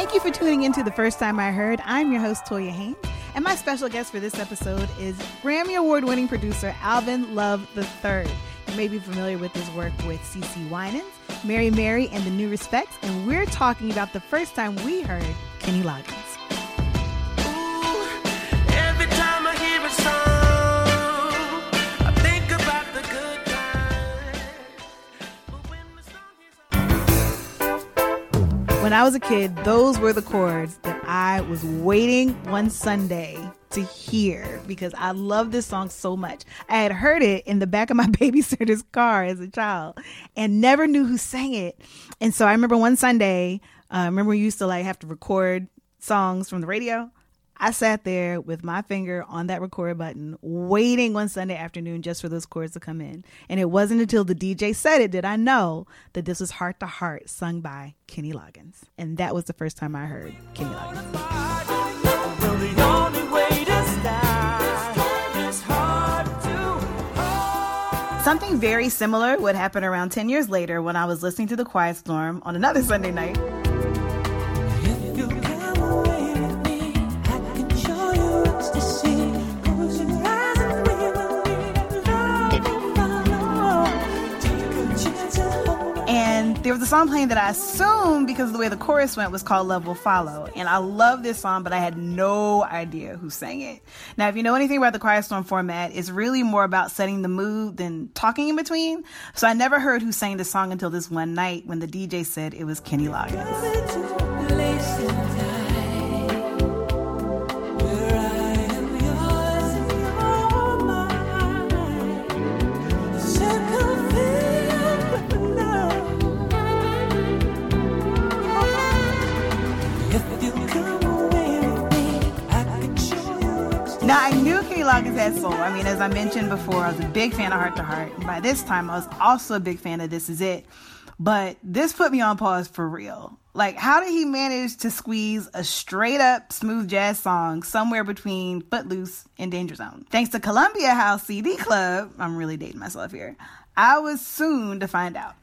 Thank you for tuning in to the first time I heard. I'm your host, Toya Haynes, and my special guest for this episode is Grammy Award winning producer Alvin Love III. You may be familiar with his work with CeCe Winans, Mary Mary, and the New Respects, and we're talking about the first time we heard Kenny Loggins. When I was a kid, those were the chords that I was waiting one Sunday to hear because I love this song so much. I had heard it in the back of my babysitter's car as a child and never knew who sang it. And so I remember one Sunday, uh, remember we used to like have to record songs from the radio. I sat there with my finger on that record button, waiting one Sunday afternoon just for those chords to come in. And it wasn't until the DJ said it did I know that this was Heart to Heart, sung by Kenny Loggins. And that was the first time I heard Kenny Loggins. Something very similar would happen around 10 years later when I was listening to The Quiet Storm on another Sunday night. A song playing that I assumed because of the way the chorus went was called Love Will Follow. And I love this song, but I had no idea who sang it. Now, if you know anything about the Quiet Storm format, it's really more about setting the mood than talking in between. So I never heard who sang the song until this one night when the DJ said it was Kenny Loggins. Now, I knew Kenny Loggins had soul. I mean, as I mentioned before, I was a big fan of Heart to Heart. And by this time, I was also a big fan of This Is It. But this put me on pause for real. Like, how did he manage to squeeze a straight up smooth jazz song somewhere between Footloose and Danger Zone? Thanks to Columbia House CD Club, I'm really dating myself here, I was soon to find out.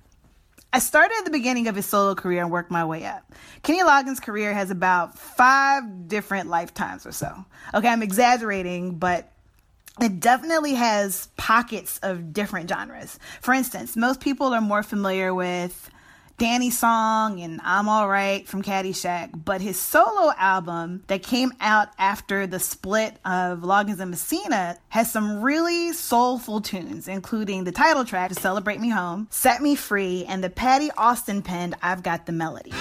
I started at the beginning of his solo career and worked my way up. Kenny Loggins' career has about five different lifetimes or so. Okay, I'm exaggerating, but it definitely has pockets of different genres. For instance, most people are more familiar with Danny's song and I'm Alright from Caddyshack, but his solo album that came out after the split of Loggins and Messina has some really soulful tunes, including the title track to Celebrate Me Home, Set Me Free, and the Patti Austin penned I've Got the Melody.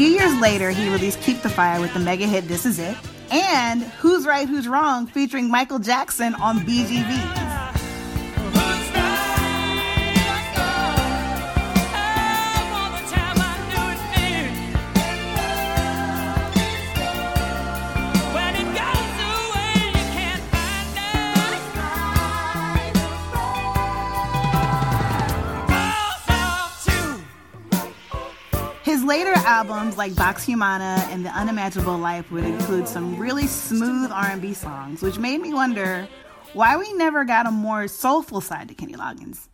Few years later, he released Keep the Fire with the mega hit This Is It, and Who's Right, Who's Wrong featuring Michael Jackson on BGV. Albums like Vox Humana and The Unimaginable Life would include some really smooth R&B songs, which made me wonder why we never got a more soulful side to Kenny Loggins.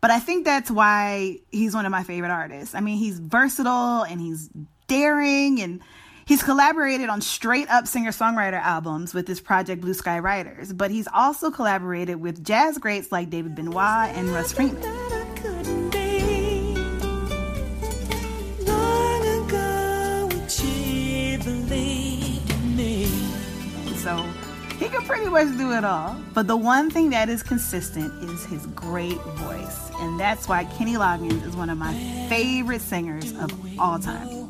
But I think that's why he's one of my favorite artists. I mean, he's versatile and he's daring and he's collaborated on straight up singer-songwriter albums with his project Blue Sky Riders, but he's also collaborated with jazz greats like David Benoit and Russ Freeman. Can pretty much do it all. But the one thing that is consistent is his great voice. And that's why Kenny Loggins is one of my favorite singers of all time.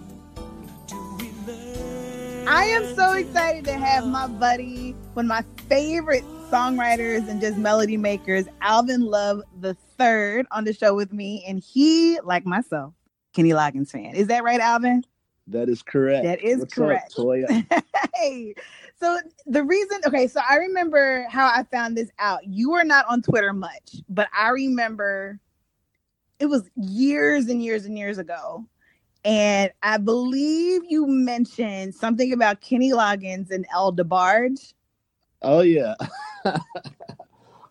I am so excited to have my buddy, one of my favorite songwriters and just melody makers, Alvin Love the Third, on the show with me. And he, like myself, Kenny Loggins fan. Is that right, Alvin? That is correct. That is What's correct. Up, hey, so the reason, okay, so I remember how I found this out. You were not on Twitter much, but I remember it was years and years and years ago. And I believe you mentioned something about Kenny Loggins and El DeBarge. Oh yeah.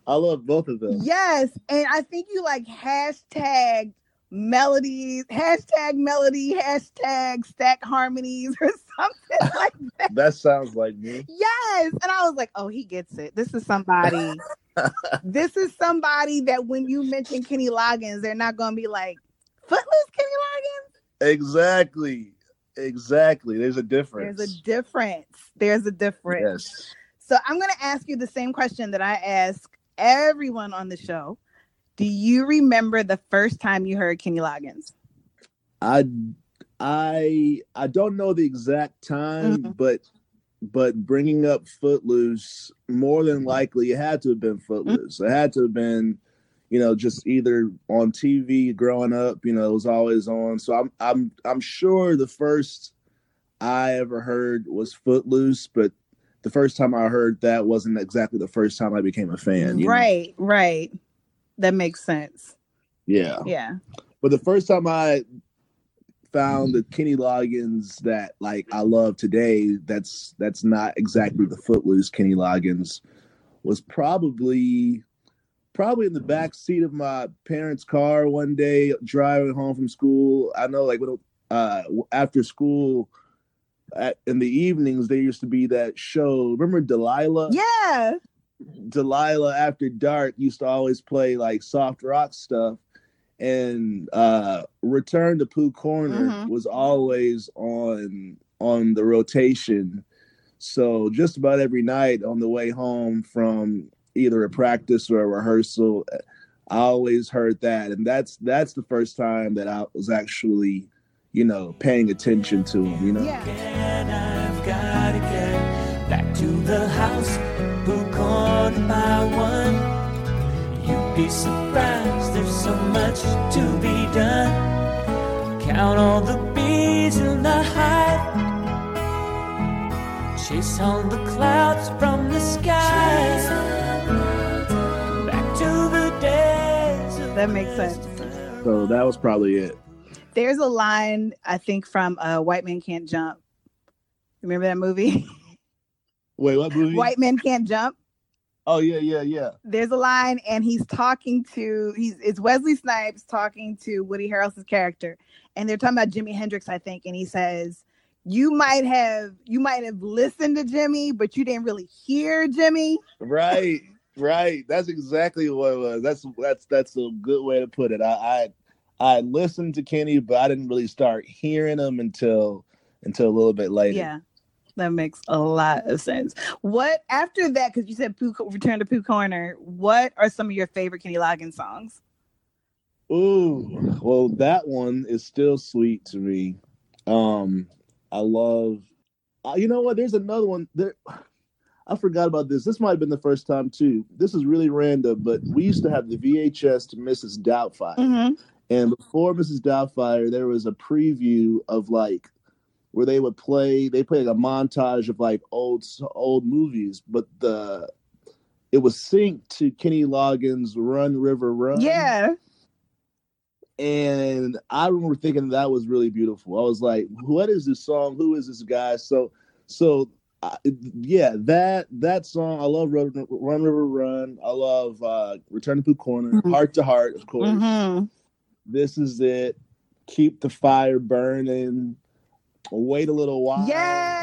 I love both of them. Yes. And I think you like hashtag melodies, hashtag melody, hashtag stack harmonies or something like that. that sounds like me. Yes. And I was like, oh, he gets it. This is somebody. this is somebody that when you mention Kenny Loggins, they're not gonna be like, Footloose Kenny Loggins. Exactly. Exactly. There's a difference. There's a difference. There's a difference. Yes. So I'm gonna ask you the same question that I ask everyone on the show. Do you remember the first time you heard Kenny Loggins? I I I don't know the exact time, mm-hmm. but but bringing up Footloose, more than likely it had to have been Footloose. Mm-hmm. It had to have been, you know, just either on TV growing up. You know, it was always on. So I'm I'm I'm sure the first I ever heard was Footloose, but the first time I heard that wasn't exactly the first time I became a fan. right, know? right. That makes sense. Yeah. Yeah. But the first time I found the Kenny Loggins that like I love today, that's that's not exactly the footloose Kenny Loggins, was probably probably in the back seat of my parents' car one day driving home from school. I know like when uh after school at, in the evenings there used to be that show. Remember Delilah? Yeah. Delilah after dark used to always play like soft rock stuff and uh Return to Pooh Corner mm-hmm. was always on on the rotation. So just about every night on the way home from either a practice or a rehearsal, I always heard that. And that's that's the first time that I was actually, you know, paying attention to him, you know. Yeah. Back to the house corner by one. You'd be surprised, there's so much to be done. Count all the bees in the hive. Chase all the clouds from the sky. Back to the days. That makes sense. So that was probably it. There's a line I think from uh, White Man Can't Jump. Remember that movie? Wait, what movie? White Men Can't Jump. Oh yeah, yeah, yeah. There's a line, and he's talking to he's it's Wesley Snipes talking to Woody Harrelson's character, and they're talking about Jimi Hendrix, I think, and he says, "You might have you might have listened to Jimmy, but you didn't really hear Jimmy." Right, right. That's exactly what it was. That's that's that's a good way to put it. I I, I listened to Kenny, but I didn't really start hearing him until until a little bit later. Yeah. That makes a lot of sense. What after that? Because you said Pooh, Return to Pooh Corner. What are some of your favorite Kenny Loggins songs? Ooh, well, that one is still sweet to me. Um, I love. Uh, you know what? There's another one. There, I forgot about this. This might have been the first time too. This is really random, but we used to have the VHS to Mrs. Doubtfire, mm-hmm. and before Mrs. Doubtfire, there was a preview of like where they would play they played like a montage of like old old movies but the it was synced to kenny loggins run river run. Yeah. And i remember thinking that was really beautiful. I was like what is this song? Who is this guy? So so uh, yeah that that song i love run, run river run. I love uh return to pooh corner mm-hmm. heart to heart of course. Mm-hmm. this is it. Keep the fire burning Wait a little while. Yeah.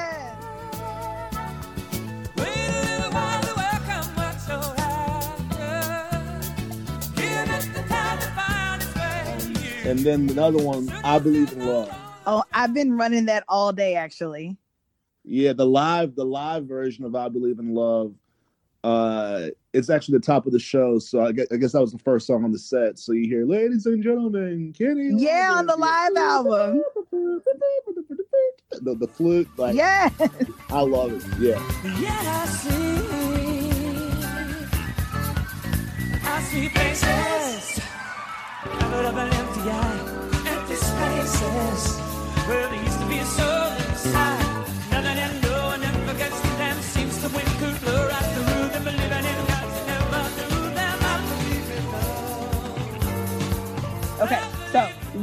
And then another one, I believe in love. Oh, I've been running that all day actually. Yeah, the live, the live version of I Believe in Love uh, it's actually the top of the show, so I guess, I guess that was the first song on the set. So you hear, "Ladies and gentlemen, Kenny." Yeah, on the live album. The, the flute, like yeah, I love it. Yeah. Yeah, I see. I see faces covered up an empty eye, empty spaces where there used to be a soul inside.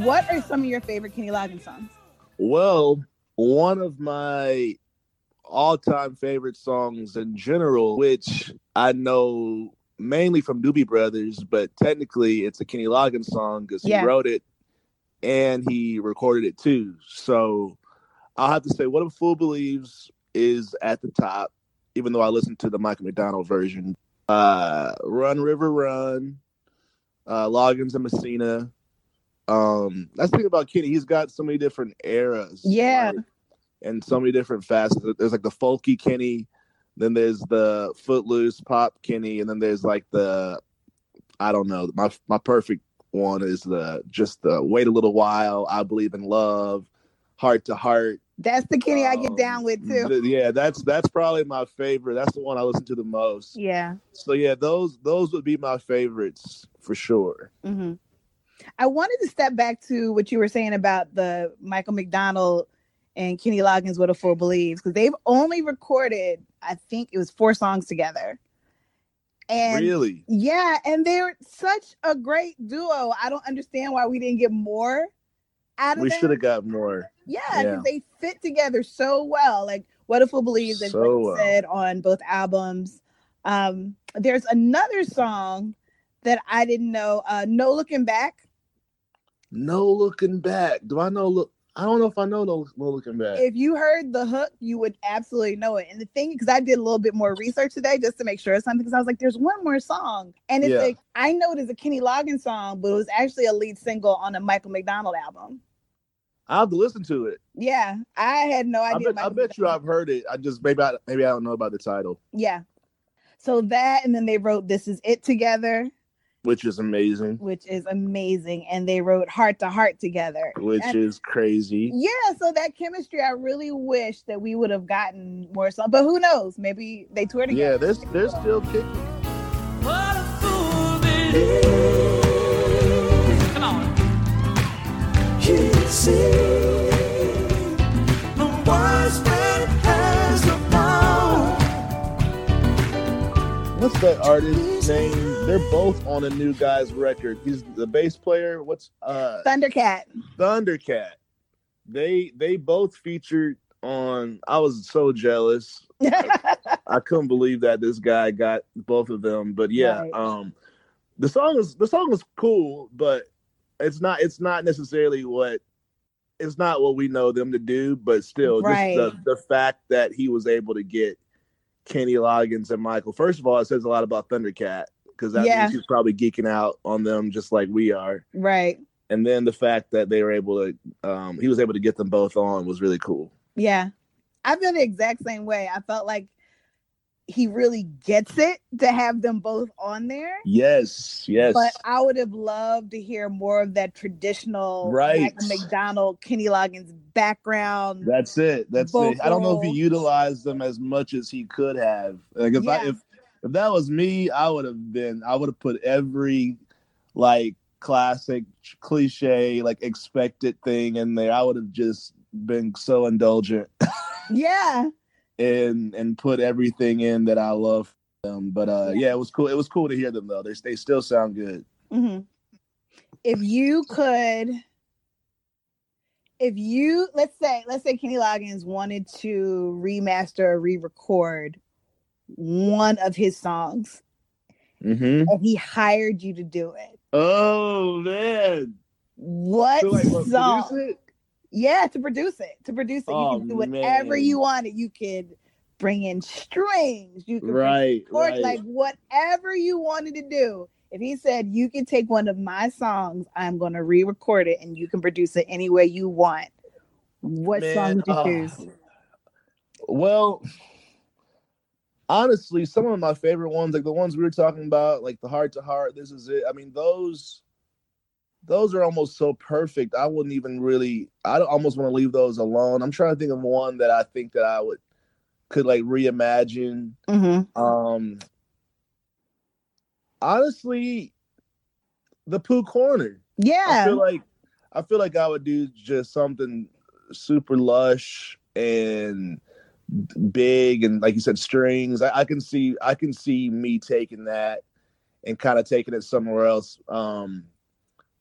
What are some of your favorite Kenny Loggins songs? Well, one of my all-time favorite songs in general, which I know mainly from Doobie Brothers, but technically it's a Kenny Loggins song because Yeah. he wrote it and he recorded it too. So I'll have to say, What a Fool Believes is at the top, even though I listened to the Michael McDonald version. Uh, Run River Run, uh, Loggins and Messina. Um, that's the thing about Kenny. He's got so many different eras. Yeah. like, and so many different facets. There's like the folky Kenny, then there's the footloose pop Kenny, and then there's like the I don't know. My my perfect one is the just the wait a little while. I believe in love, heart to heart. That's the Kenny I get Um, down with too. th- yeah, that's that's probably my favorite. That's the one I listen to the most. Yeah. So yeah, those those would be my favorites for sure. hmm I wanted to step back to what you were saying about the Michael McDonald and Kenny Loggins What a Fool Believes because they've only recorded, I think it was four songs together. And really, yeah, and they're such a great duo. I don't understand why we didn't get more out of we should have got more. Yeah, Yeah. they fit together so well. Like What a Fool Believes, as So well. said on both albums. Um, there's another song that I didn't know, uh, No Looking Back. No looking back. Do I know? Look, I don't know if I know no, no looking back. If you heard the hook, you would absolutely know it. And the thing, because I did a little bit more research today just to make sure it's something, because I was like, there's one more song. And it's Yeah. like, I know it is a Kenny Loggins song, but it was actually a lead single on a Michael McDonald album. I have to listen to it. Yeah, I had no I idea. bet, I bet you I've heard it. I just maybe I maybe I don't know about the title, Yeah. So that, and then they wrote This Is It together, which is amazing, which is amazing. And they wrote Heart to Heart together. which And- is crazy. Yeah, so that chemistry, I really wish that we would have gotten more songs. But who knows? Maybe they toured together. Yeah, they're they're still kicking. What a fool believes. Come on. He see the wise man has the. What's that artist's name? They're both on a new guy's record. He's the bass player. What's uh Thundercat. Thundercat? They they both featured on. I was so jealous. I couldn't believe that this guy got both of them. But yeah, Right. um, the song is the song is cool, but it's not it's not necessarily what it's not what we know them to do. But still, Right. just the the fact that he was able to get Kenny Loggins and Michael. First of all, it says a lot about Thundercat because that Yeah. means he's probably geeking out on them just like we are. right. And then the fact that they were able to, um, he was able to get them both on was really cool. Yeah. I feel the exact same way. I felt like he really gets it to have them both on there. Yes, yes. But I would have loved to hear more of that traditional Right. McDonald, Kenny Loggins background. That's it. That's it. I don't know if he utilized them as much as he could have. Like if I, if if that was me, I would have been. I would have put every like classic cliche like expected thing in there. I would have just been so indulgent Yeah. and and put everything in that I love them. But uh Yeah. it was cool. It was cool to hear them though. They they still sound good. hmm If you could, if you let's say let's say Kenny Loggins wanted to remaster or re-record one of his songs, Mm-hmm. and he hired you to do it, Oh man. what So, like, what, song? produce it? Yeah, to produce it, to produce it, Oh, you can do whatever man. you wanted. You could bring in strings, you could Right, chords, right. like whatever you wanted to do. If he said you can take one of my songs, I'm going to re-record it, and you can produce it any way you want. What song Man, would you oh. choose? Well, honestly, some of my favorite ones, like the ones we were talking about, like the heart to heart, this is it. I mean, those those are almost so perfect. I wouldn't even really I don't almost want to leave those alone. I'm trying to think of one that I think that I would could like reimagine. Mm-hmm. Um honestly, the Pooh Corner. Yeah, I feel like I feel like I would do just something super lush and big and like you said strings. I, I can see I can see me taking that and kind of taking it somewhere else. Um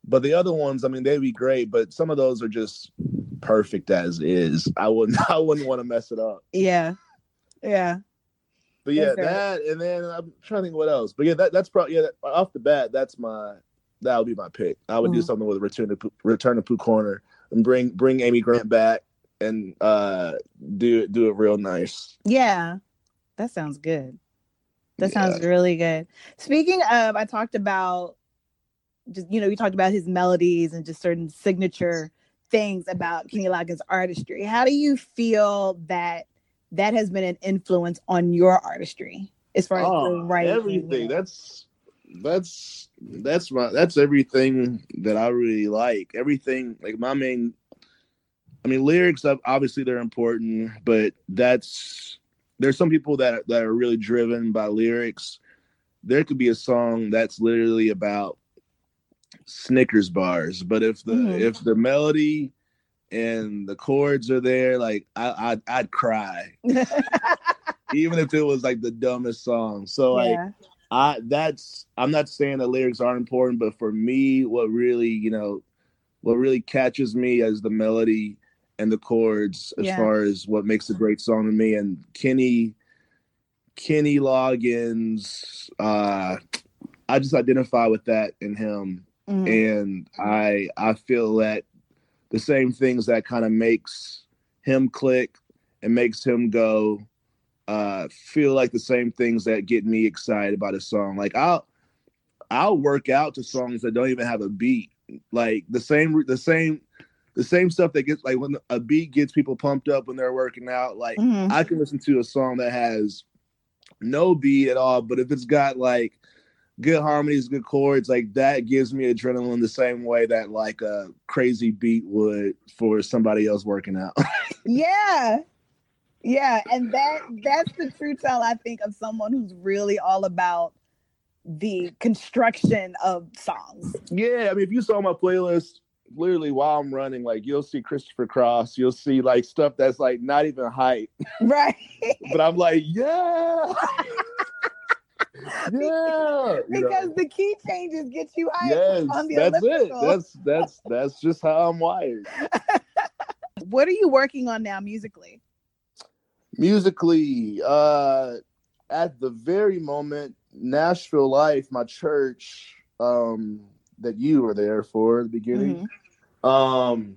But the other ones, I mean, they'd be great, but some of those are just perfect as is. I wouldn't I wouldn't want to mess it up. Yeah. Yeah. But yeah, Okay. that and then I'm trying to think what else. But yeah, that, that's probably yeah. That, off the bat, that's my that would be my pick. I would do Mhm. something with Return to Return to Pooh Corner and bring bring Amy Grant back and uh do it do it real nice. Yeah. That sounds good. That Yeah. sounds really good. Speaking of, I talked about just you know, we talked about his melodies and just certain signature things about Kenny Loggins' artistry. How do you feel that that has been an influence on your artistry as far as Oh, the writing? everything. That's that's that's my that's everything that I really like. Everything like my main. I mean, lyrics obviously they're important, but that's there's some people that that are really driven by lyrics. There could be a song that's literally about Snickers bars, but if the Mhm. if the melody and the chords are there, like I I'd, I'd cry, even if it was like the dumbest song. So like. yeah. I that's I'm not saying that lyrics aren't important, but for me, what really you know, what really catches me is the melody and the chords as Yeah. far as what makes a great song to me. And Kenny, Kenny Loggins, uh, I just identify with that in him, Mhm. and I I feel that the same things that kind of makes him click and makes him go uh feel like the same things that get me excited about a song like i'll i'll work out to songs that don't even have a beat like the same the same the same stuff that gets like when a beat gets people pumped up when they're working out like Mhm. i can listen to a song that has no beat at all but if it's got like good harmonies good chords like that gives me adrenaline the same way that like a crazy beat would for somebody else working out Yeah. Yeah. And that that's the true tell, I think, of someone who's really all about the construction of songs. Yeah, I mean, if you saw my playlist, literally while I'm running, like you'll see Christopher Cross, you'll see like stuff that's like not even hype, Right. but I'm like, yeah, yeah, because the key changes get you hyped yes, on the that's it. That's that's that's just how I'm wired. What are you working on now musically? Musically, uh, at the very moment, Nashville Life, my church, um, that you were there for the beginning. Mhm. um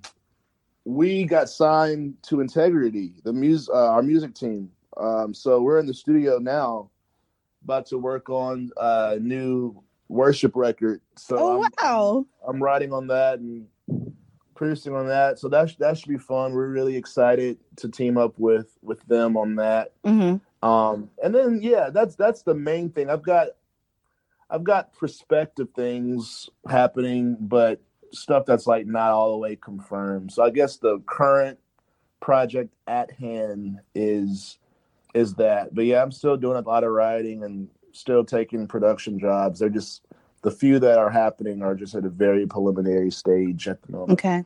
we got signed to integrity the music uh, our music team um so we're in the studio now about to work on a new worship record so Oh I'm, wow. I'm writing on that and producing on that so that, sh- that should be fun we're really excited to team up with with them on that Mhm. um and then yeah that's that's the main thing i've got i've got prospective things happening but stuff that's like not all the way confirmed so i guess the current project at hand is is that but yeah i'm still doing a lot of writing and still taking production jobs they're just the few that are happening are just at a very preliminary stage at the moment Okay.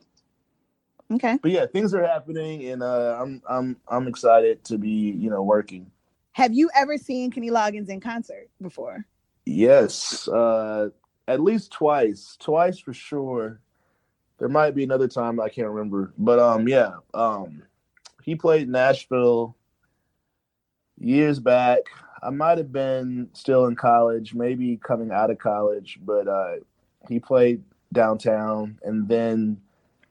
Okay. but yeah things are happening and uh i'm i'm i'm excited to be you know working Have you ever seen Kenny Loggins in concert before? Yes, uh, at least twice. Twice for sure. There might be another time I can't remember, but um, yeah, um, he played Nashville years back. I might have been still in college, maybe coming out of college, but uh, he played downtown, and then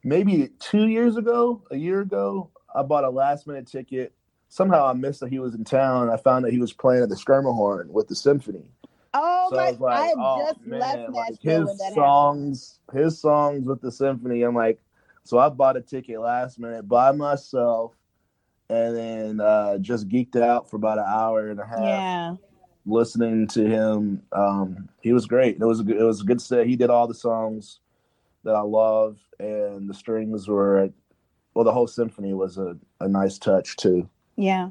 maybe two years ago, a year ago, I bought a last minute ticket. Somehow I missed that he was in town. I found that he was playing at the Schermerhorn with the symphony. Oh So my! like, I had oh, just man, left like, Nashville his that happened. songs, his songs with the symphony. I'm like, so I bought a ticket last minute by myself, and then uh, just geeked out for about an hour and a half Yeah. listening to him. Um, he was great. It was a good, it was a good set. He did all the songs that I love, and the strings were, well, the whole symphony was a, a nice touch too. Yeah.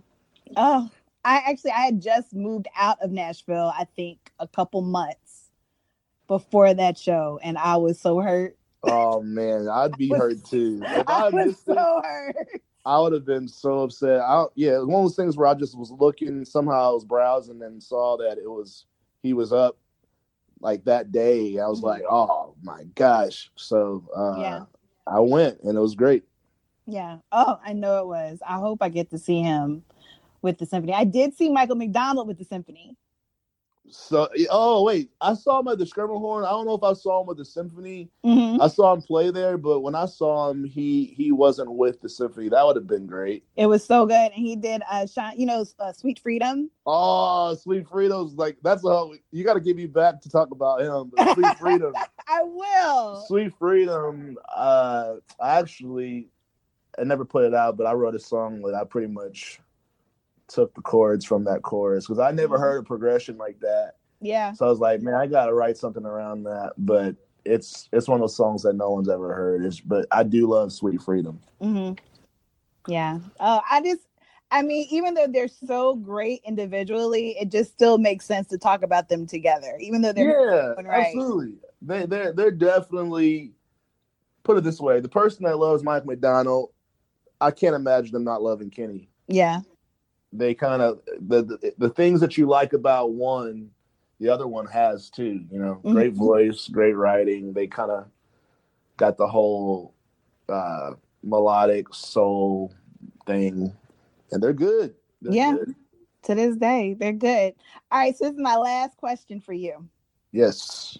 Oh, I actually I had just moved out of Nashville. I think a couple months before that show, and I was so hurt. Oh man, I'd be was- hurt too. If I I was missed it, so hurt. I would have been so upset. I yeah, it was one of those things where I just was looking somehow I was browsing and saw that it was he was up like that day. I was like, oh my gosh. So uh, Yeah. I went and it was great. Yeah. Oh, I know it was. I hope I get to see him with the symphony. I did see Michael McDonald with the symphony. So oh wait, I saw him at the Schermerhorn. I don't know if I saw him with the symphony. Mhm. I saw him play there, but when I saw him, he he wasn't with the symphony. That would have been great. It was so good, and he did uh, shine. You know, uh, Sweet Freedom. Oh, Sweet Freedom's like that's a you got to give me back to talk about him. But Sweet Freedom, I will. Sweet Freedom. Uh, I actually I never put it out, but I wrote a song that I pretty much took the chords from that chorus because I never Mhm. heard a progression like that. Yeah. So I was like, man, I got to write something around that. But it's it's one of those songs that no one's ever heard. It's, but I do love Sweet Freedom. hmm Yeah. Uh, I just, I mean, even though they're so great individually, it just still makes sense to talk about them together, even though they're. yeah, right. absolutely. They they're they're definitely put it this way: the person that loves Mike McDonald, I can't imagine them not loving Kenny. Yeah. They kind of the, the the things that you like about one, the other one has too. You know, Mhm. great voice, great writing. They kind of got the whole uh, melodic soul thing, and they're good. They're Yeah. good. To this day, they're good. All right. So this is my last question for you. Yes.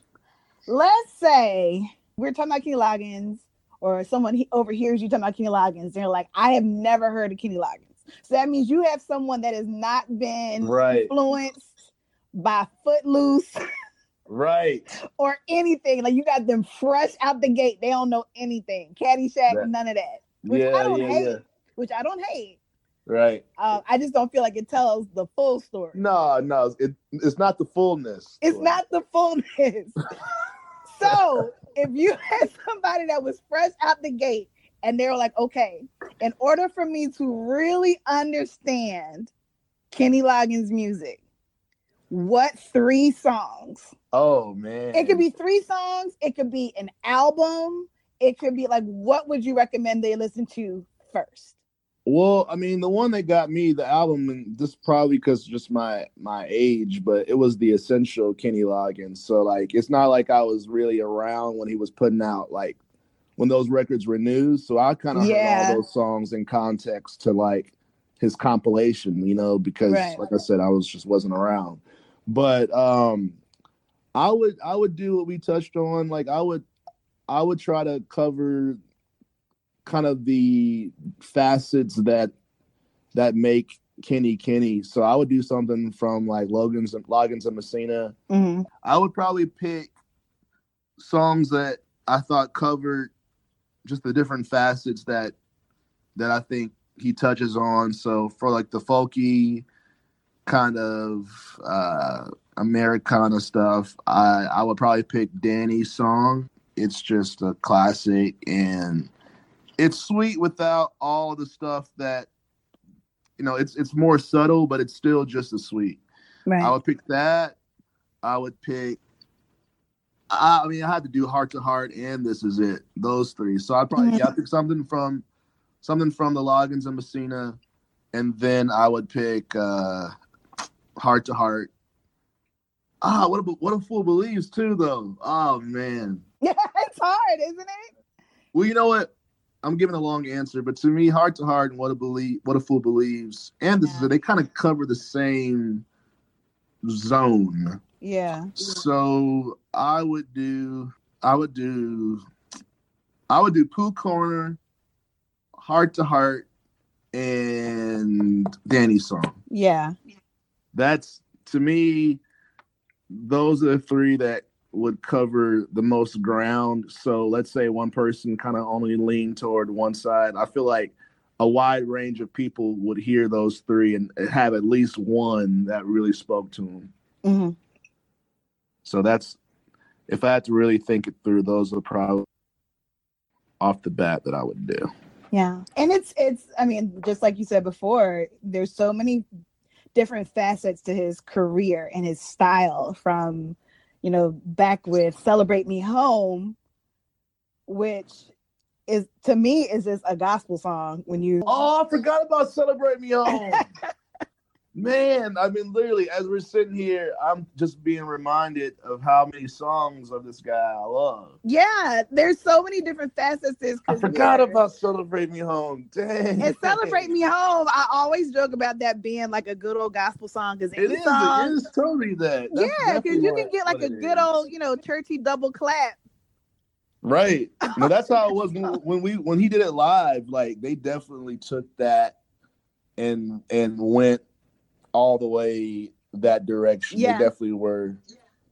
Let's say we're talking about Kenny Loggins, or someone he overhears you talking about Kenny Loggins. They're like, I have never heard of Kenny Loggins. So that means you have someone that has not been Right. influenced by Footloose Right. or anything. Like you got them fresh out the gate. They don't know anything. Caddyshack, Right. none of that. Which yeah. I don't yeah. hate. Yeah. Which I don't hate. Right. Uh, I just don't feel like it tells the full story. No, no, it, it's not the fullness. It's not the fullness. so if you had somebody that was fresh out the gate and they were like, okay, in order for me to really understand Kenny Loggins' music, what three songs? Oh man. It could be three songs, it could be an album, it could be like, what would you recommend they listen to first? Well, I mean, the one that got me the album, and this probably because just my my age, but it was the essential Kenny Loggins. So like, it's not like I was really around when he was putting out like when those records were new. So I kind of Yeah. heard all those songs in context to like his compilation, you know, because Right. like I said, I was just wasn't around. But um, I would I would do what we touched on. Like I would I would try to cover kind of the facets that that make Kenny Kenny. So I would do something from like Loggins and Loggins and Messina. Mm-hmm. I would probably pick songs that I thought covered just the different facets that that I think he touches on. So for like the folky kind of uh Americana stuff, I I would probably pick Danny's song. It's just a classic and it's sweet without all the stuff that you know, it's it's more subtle, but it's still just as sweet. Right. I would pick that. I would pick. I, I mean, I had to do heart to heart, and this is it. Those three. So I'd probably yeah, I pick something from something from the Loggins and Messina, and then I would pick uh heart to heart. Ah, what a what a fool believes too, though. Oh man. Yeah, it's hard, isn't it? Well, you know what? I'm giving a long answer, but to me, heart to heart and what a believe, what a fool believes, and this is Yeah. it. They kind of cover the same zone. Yeah. So I would do, I would do, I would do Pooh Corner, Heart to Heart, and Danny's song. Yeah. That's to me, those are the three that would cover the most ground. So let's say one person kind of only lean toward one side. I feel like a wide range of people would hear those three and have at least one that really spoke to them. hmm So that's if I had to really think it through, those are probably off the bat that I would do. Yeah. And it's it's I mean, just like you said before, there's so many different facets to his career and his style from, you know, back with Celebrate Me Home, which is to me is just a gospel song when you Oh, I forgot about Celebrate Me Home. Man, I mean, literally, as we're sitting here, I'm just being reminded of how many songs of this guy I love. Yeah, there's so many different facets I forgot about "Celebrate Me Home." Dang, and celebrate me home. I always joke about that being like a good old gospel song because It is. song, It is totally that. That's yeah, because you can get like a good is. old, you know, churchy double clap. Right. No, that's how it was when, when we when he did it live. Like they definitely took that and and went all the way that direction. Yeah. They definitely were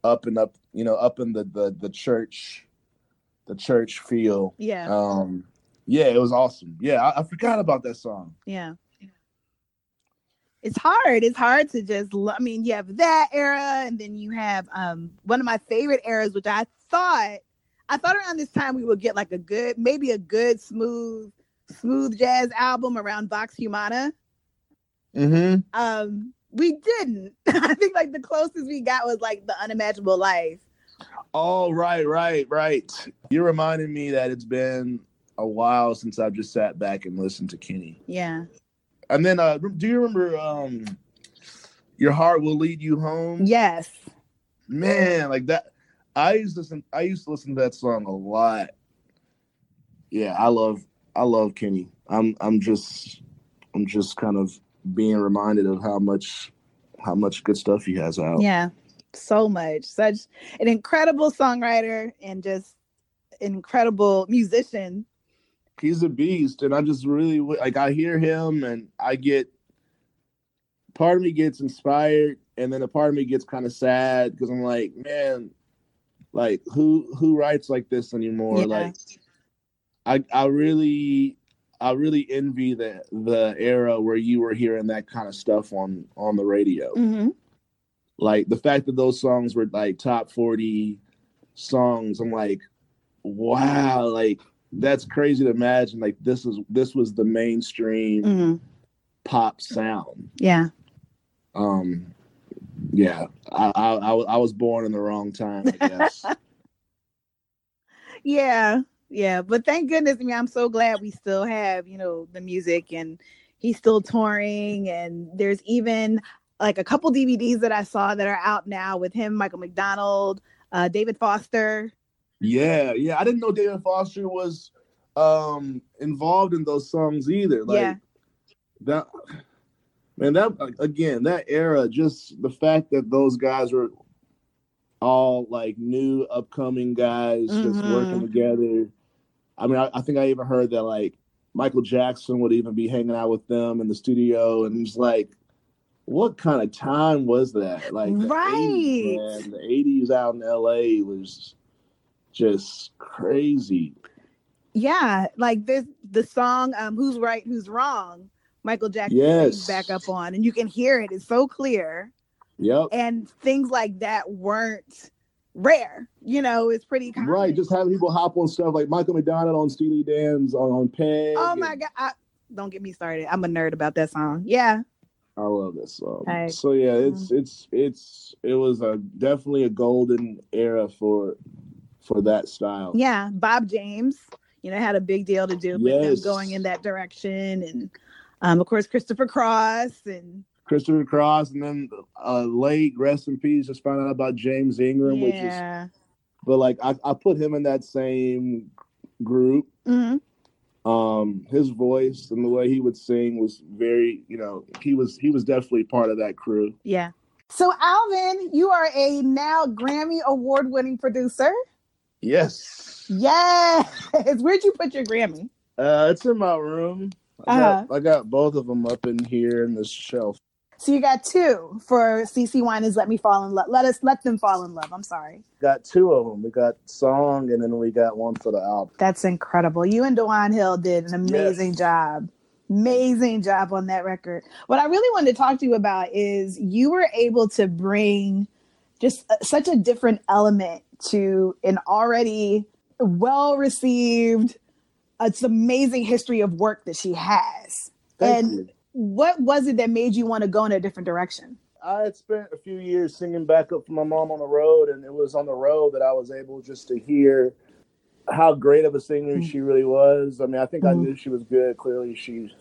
up and up, you know, up in the the the church, the church feel. Yeah, Um, yeah, it was awesome. Yeah, I, I forgot about that song. yeah. It's hard. It's hard to just. I mean, you have that era, and then you have um one of my favorite eras, which I thought, I thought around this time we would get like a good, maybe a good smooth, smooth jazz album around Vox Humana. Mm-hmm. um we didn't i think like the closest we got was like the unimaginable life Oh, right, right, right. You're reminding me that it's been a while since I've just sat back and listened to Kenny. yeah And then, uh, do you remember um, "Your Heart Will Lead You Home"? yes Man, like that. I used to listen. I used to listen to that song a lot. Yeah, I love. I love Kenny. I'm. I'm just. I'm just kind of being reminded of how much, how much good stuff he has out. yeah so much such an incredible songwriter and just incredible musician he's a beast and i just really like i hear him and i get part of me gets inspired and then a part of me gets kind of sad because i'm like man like who who writes like this anymore Yeah. like i i really i really envy the the era where you were hearing that kind of stuff on on the radio. Mhm. like the fact that those songs were like top 40 songs i'm like wow like that's crazy to imagine like this is this was the mainstream Mhm. pop sound. Yeah. Um yeah I, I i I was born in the wrong time i guess. Yeah yeah but thank goodness i mean i'm so glad we still have you know the music and he's still touring and there's even like a couple dvds that i saw that are out now with him michael mcdonald uh, david foster yeah yeah i didn't know david foster was um involved in those songs either like Yeah. that man that again that era just the fact that those guys were all like new upcoming guys just Mhm. working together i mean I, I think i even heard that like michael jackson would even be hanging out with them in the studio and it's like what kind of time was that like the 80s, Right. man. the 80s out in la was just crazy yeah like this the song um who's right who's wrong michael jackson Yes. back up on and you can hear it it's so clear yep and things like that weren't rare you know it's pretty common. Right, just having people hop on stuff like Michael McDonald on Steely Dan's on, on Peg. oh my and god I, don't get me started i'm a nerd about that song yeah I love this song. So yeah, it's it's it's it was a definitely a golden era for for that style. yeah bob james you know had a big deal to do with Yes. him going in that direction and um of course christopher cross and Christopher Cross, and then uh, late rest in peace. Just found out about James Ingram, which is yeah but like I, I put him in that same group. Mhm. Um, his voice and the way he would sing was very, you know, he was he was definitely part of that crew. yeah so alvin you are a now grammy award winning producer Yes. yes where'd you put your grammy Uh, it's in my room. I, Uh-huh. got, I got both of them up in here in this shelf. So you got two for CeCe Winans Let Me Fall in Love. Let us let them fall in love. I'm sorry. Got two of them. We got song, and then we got one for the album. That's incredible. You and Dwan Hill did an amazing Yes. job. Amazing job on that record. What I really wanted to talk to you about is you were able to bring just a- such a different element to an already well received, uh, it's amazing history of work that she has. Thank and you. What was it that made you want to go in a different direction? I had spent a few years singing backup for my mom on the road, and it was on the road that I was able just to hear how great of a singer Mm. she really was. I mean, I think I Mhm. knew she was good. Clearly, she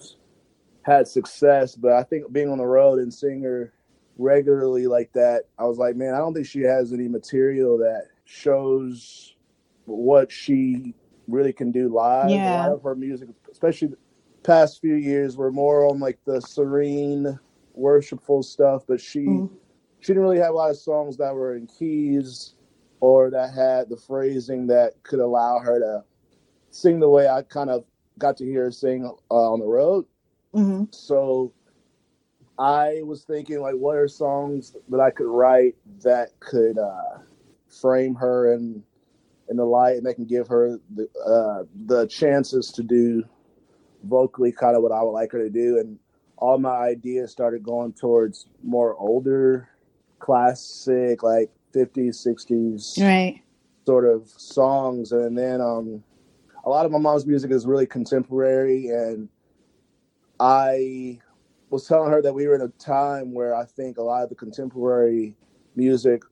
had success, but I think being on the road and seeing her regularly like that, I was like, man, I don't think she has any material that shows what she really can do live. Yeah. A lot of her music, especially past few years, were more on like the serene, worshipful stuff, but she Mm. she didn't really have a lot of songs that were in keys or that had the phrasing that could allow her to sing the way I kind of got to hear her sing uh, on the road. hmm So I was thinking, like, what are songs that I could write that could uh, frame her in in the light, and that can give her the uh, the chances to do vocally kind of what I would like her to do. And all my ideas started going towards more older, classic, like 50s, 60s Right. sort of songs and then um a lot of my mom's music is really contemporary and i was telling her that we were in a time where i think a lot of the contemporary music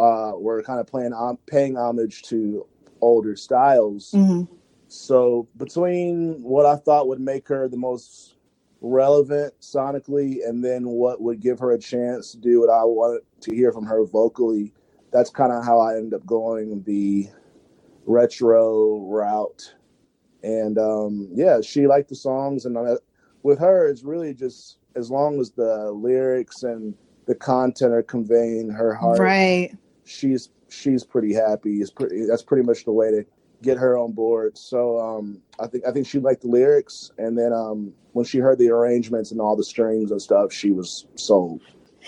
uh were kind of playing um, paying homage to older styles hmm so between what i thought would make her the most relevant sonically and then what would give her a chance to do what i wanted to hear from her vocally that's kind of how i ended up going the retro route and um yeah she liked the songs and uh, with her it's really just as long as the lyrics and the content are conveying her heart Right. she's she's pretty happy it's pretty that's pretty much the way to get her on board so um i think i think she liked the lyrics and then um when she heard the arrangements and all the strings and stuff she was sold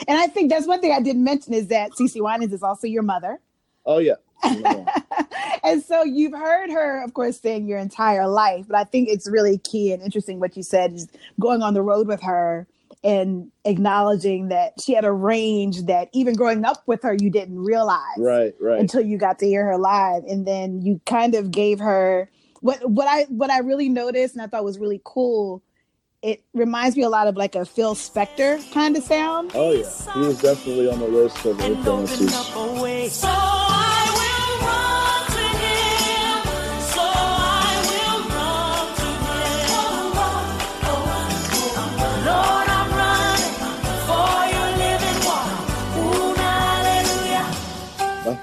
And I think that's one thing I didn't mention is that CeCe Winans is also your mother. oh yeah, Yeah. and so you've heard her, of course, sing your entire life. But I think it's really key and interesting what you said is going on the road with her and acknowledging that she had a range that even growing up with her, you didn't realize right right until you got to hear her live. And then you kind of gave her what what I what I really noticed and I thought was really cool. It reminds me a lot of like a Phil Spector kind of sound. oh yeah he was definitely on the list of influences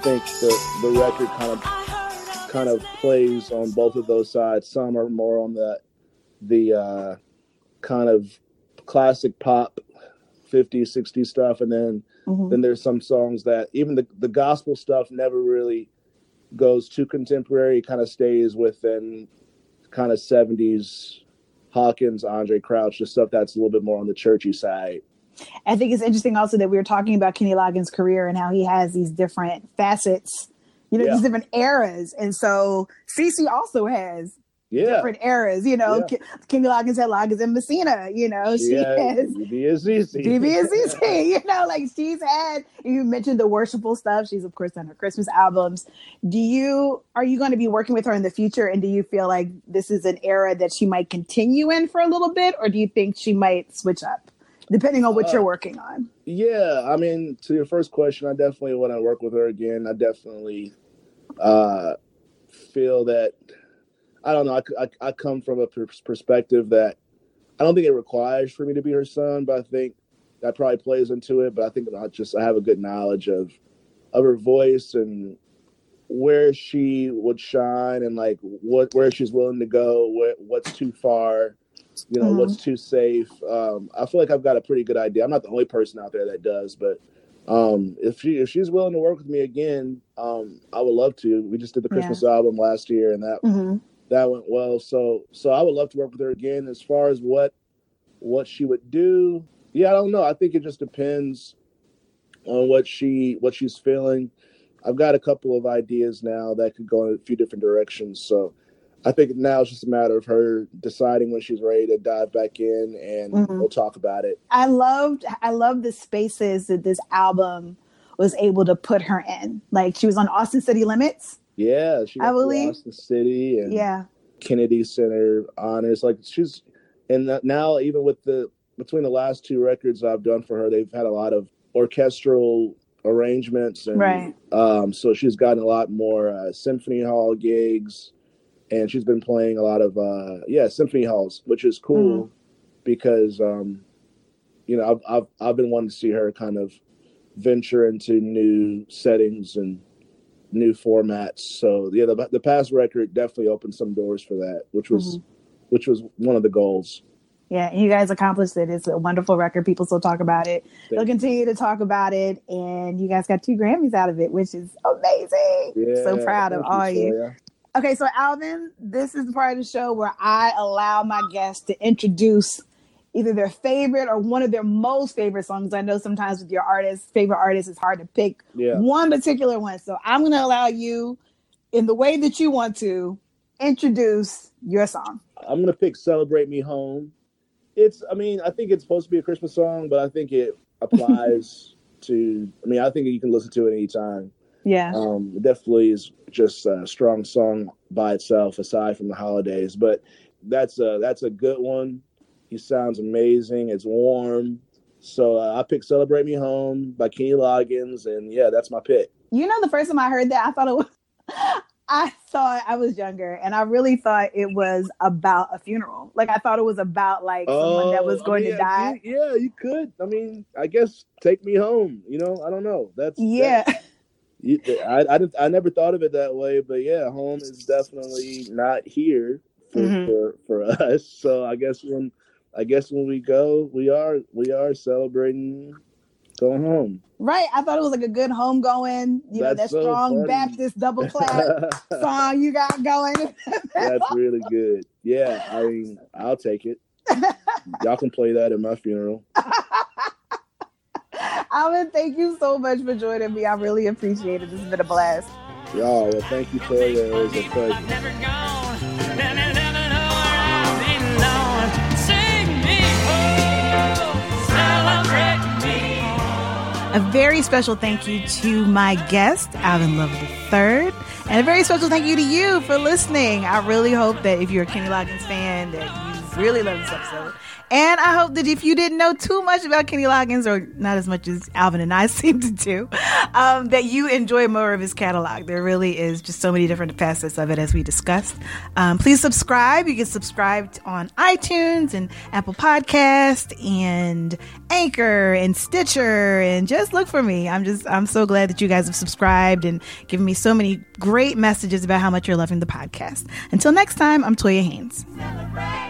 think the the record kind of kind of plays on both of those sides. Some are more on the the uh, kind of classic pop 50s 60s stuff and then Mhm. then there's some songs that even the, the gospel stuff never really goes too contemporary kind of stays within kind of 70s hawkins Andraé Crouch the stuff that's a little bit more on the churchy side I think it's interesting also that we were talking about Kenny Loggins' career and how he has these different facets, you know, Yeah. these different eras. And so CeCe also has yeah different eras, you know. Yeah. Kenny Loggins had Loggins and Messina, you know, she yeah has DB is easy BeBe and CeCe, you know, like she's had, you mentioned the worshipful stuff. She's, of course, done her Christmas albums. Do you, are you going to be working with her in the future? And do you feel like this is an era that she might continue in for a little bit? Or do you think she might switch up, depending on what Uh, you're working on? Yeah, I mean, to your first question, I definitely want to work with her again. I definitely uh, feel that I don't know. I, I, I come from a pers- perspective that I don't think it requires for me to be her son, but I think that probably plays into it. But I think I just I have a good knowledge of of her voice and where she would shine and like what where she's willing to go, what what's too far, you know, Mhm. what's too safe. Um, I feel like I've got a pretty good idea. I'm not the only person out there that does, but um, if she if she's willing to work with me again, um, I would love to. We just did the Yeah. Christmas album last year, and that hmm that went well. So so I would love to work with her again. As far as what what she would do, yeah, I don't know. I think it just depends on what she what she's feeling. I've got a couple of ideas now that could go in a few different directions. So I think now it's just a matter of her deciding when she's ready to dive back in, and Mhm. we'll talk about it. I loved I love the spaces that this album was able to put her in. Like she was on Austin City Limits. Yeah, she I to believe- Austin City and Yeah. Kennedy Center honors. Like she's, and now even with the between the last two records I've done for her, they've had a lot of orchestral arrangements, and Right. um, so she's gotten a lot more uh, symphony hall gigs, and she's been playing a lot of uh, yeah symphony halls, which is cool because um, you know I've, I've I've been wanting to see her kind of venture into new settings and new formats. So yeah, the the past record definitely opened some doors for that, which was which was one of the goals. Yeah, and you guys accomplished it. It's a wonderful record. People still talk about it. They'll continue to talk about it, and you guys got two Grammys out of it, which is amazing. Yeah, so proud of all you. Okay, so Alvin, this is the part of the show where I allow my guests to introduce either their favorite or one of their most favorite songs. I know sometimes with your artists, favorite artists, it's hard to pick Yeah. one particular one. So I'm going to allow you, in the way that you want to, introduce your song. I'm gonna pick "Celebrate Me Home." It's, I mean, I think it's supposed to be a Christmas song, but I think it applies to. I mean, I think you can listen to it anytime. Yeah. Um, it definitely is just a strong song by itself, aside from the holidays. But that's a that's a good one. He sounds amazing. It's warm. So uh, I picked "Celebrate Me Home" by Kenny Loggins, and yeah, that's my pick. You know, the first time I heard that, I thought it was. I thought I was younger, and I really thought it was about a funeral. Like I thought it was about like someone that was Oh, I going mean, to die. you- yeah, you could. I mean, I guess "Take Me Home." You know, I don't know. That's Yeah, that- you, I I, didn't, I never thought of it that way, but yeah, home is definitely not here for, Mhm. for for us. So I guess when I guess when we go, we are we are celebrating going home. right. I thought it was like a good home going, you know, that That's so strong funny. Baptist double clap song you got going. That's really good. Yeah, I mean, I'll take it. Y'all can play that at my funeral. Alvin, thank you so much for joining me. I really appreciate it. This has been a blast. Y'all, well, thank you, Toya. It was a pleasure. Never gone. Never, never know where I've been known. Sing me home, celebrate me home. A very special thank you to my guest, Alvin Love III. And a very special thank you to you for listening. I really hope that if you're a Kenny Loggins fan, that you really love this episode. And I hope that if you didn't know too much about Kenny Loggins, or not as much as Alvin and I seem to do, um, that you enjoy more of his catalog. There really is just so many different facets of it, as we discussed. Um, please subscribe. You can subscribe on iTunes and Apple Podcast and Anchor and Stitcher, and just look for me. I'm just I'm so glad that you guys have subscribed and given me so many great messages about how much you're loving the podcast. Until next time, I'm Toya Haynes. Celebrate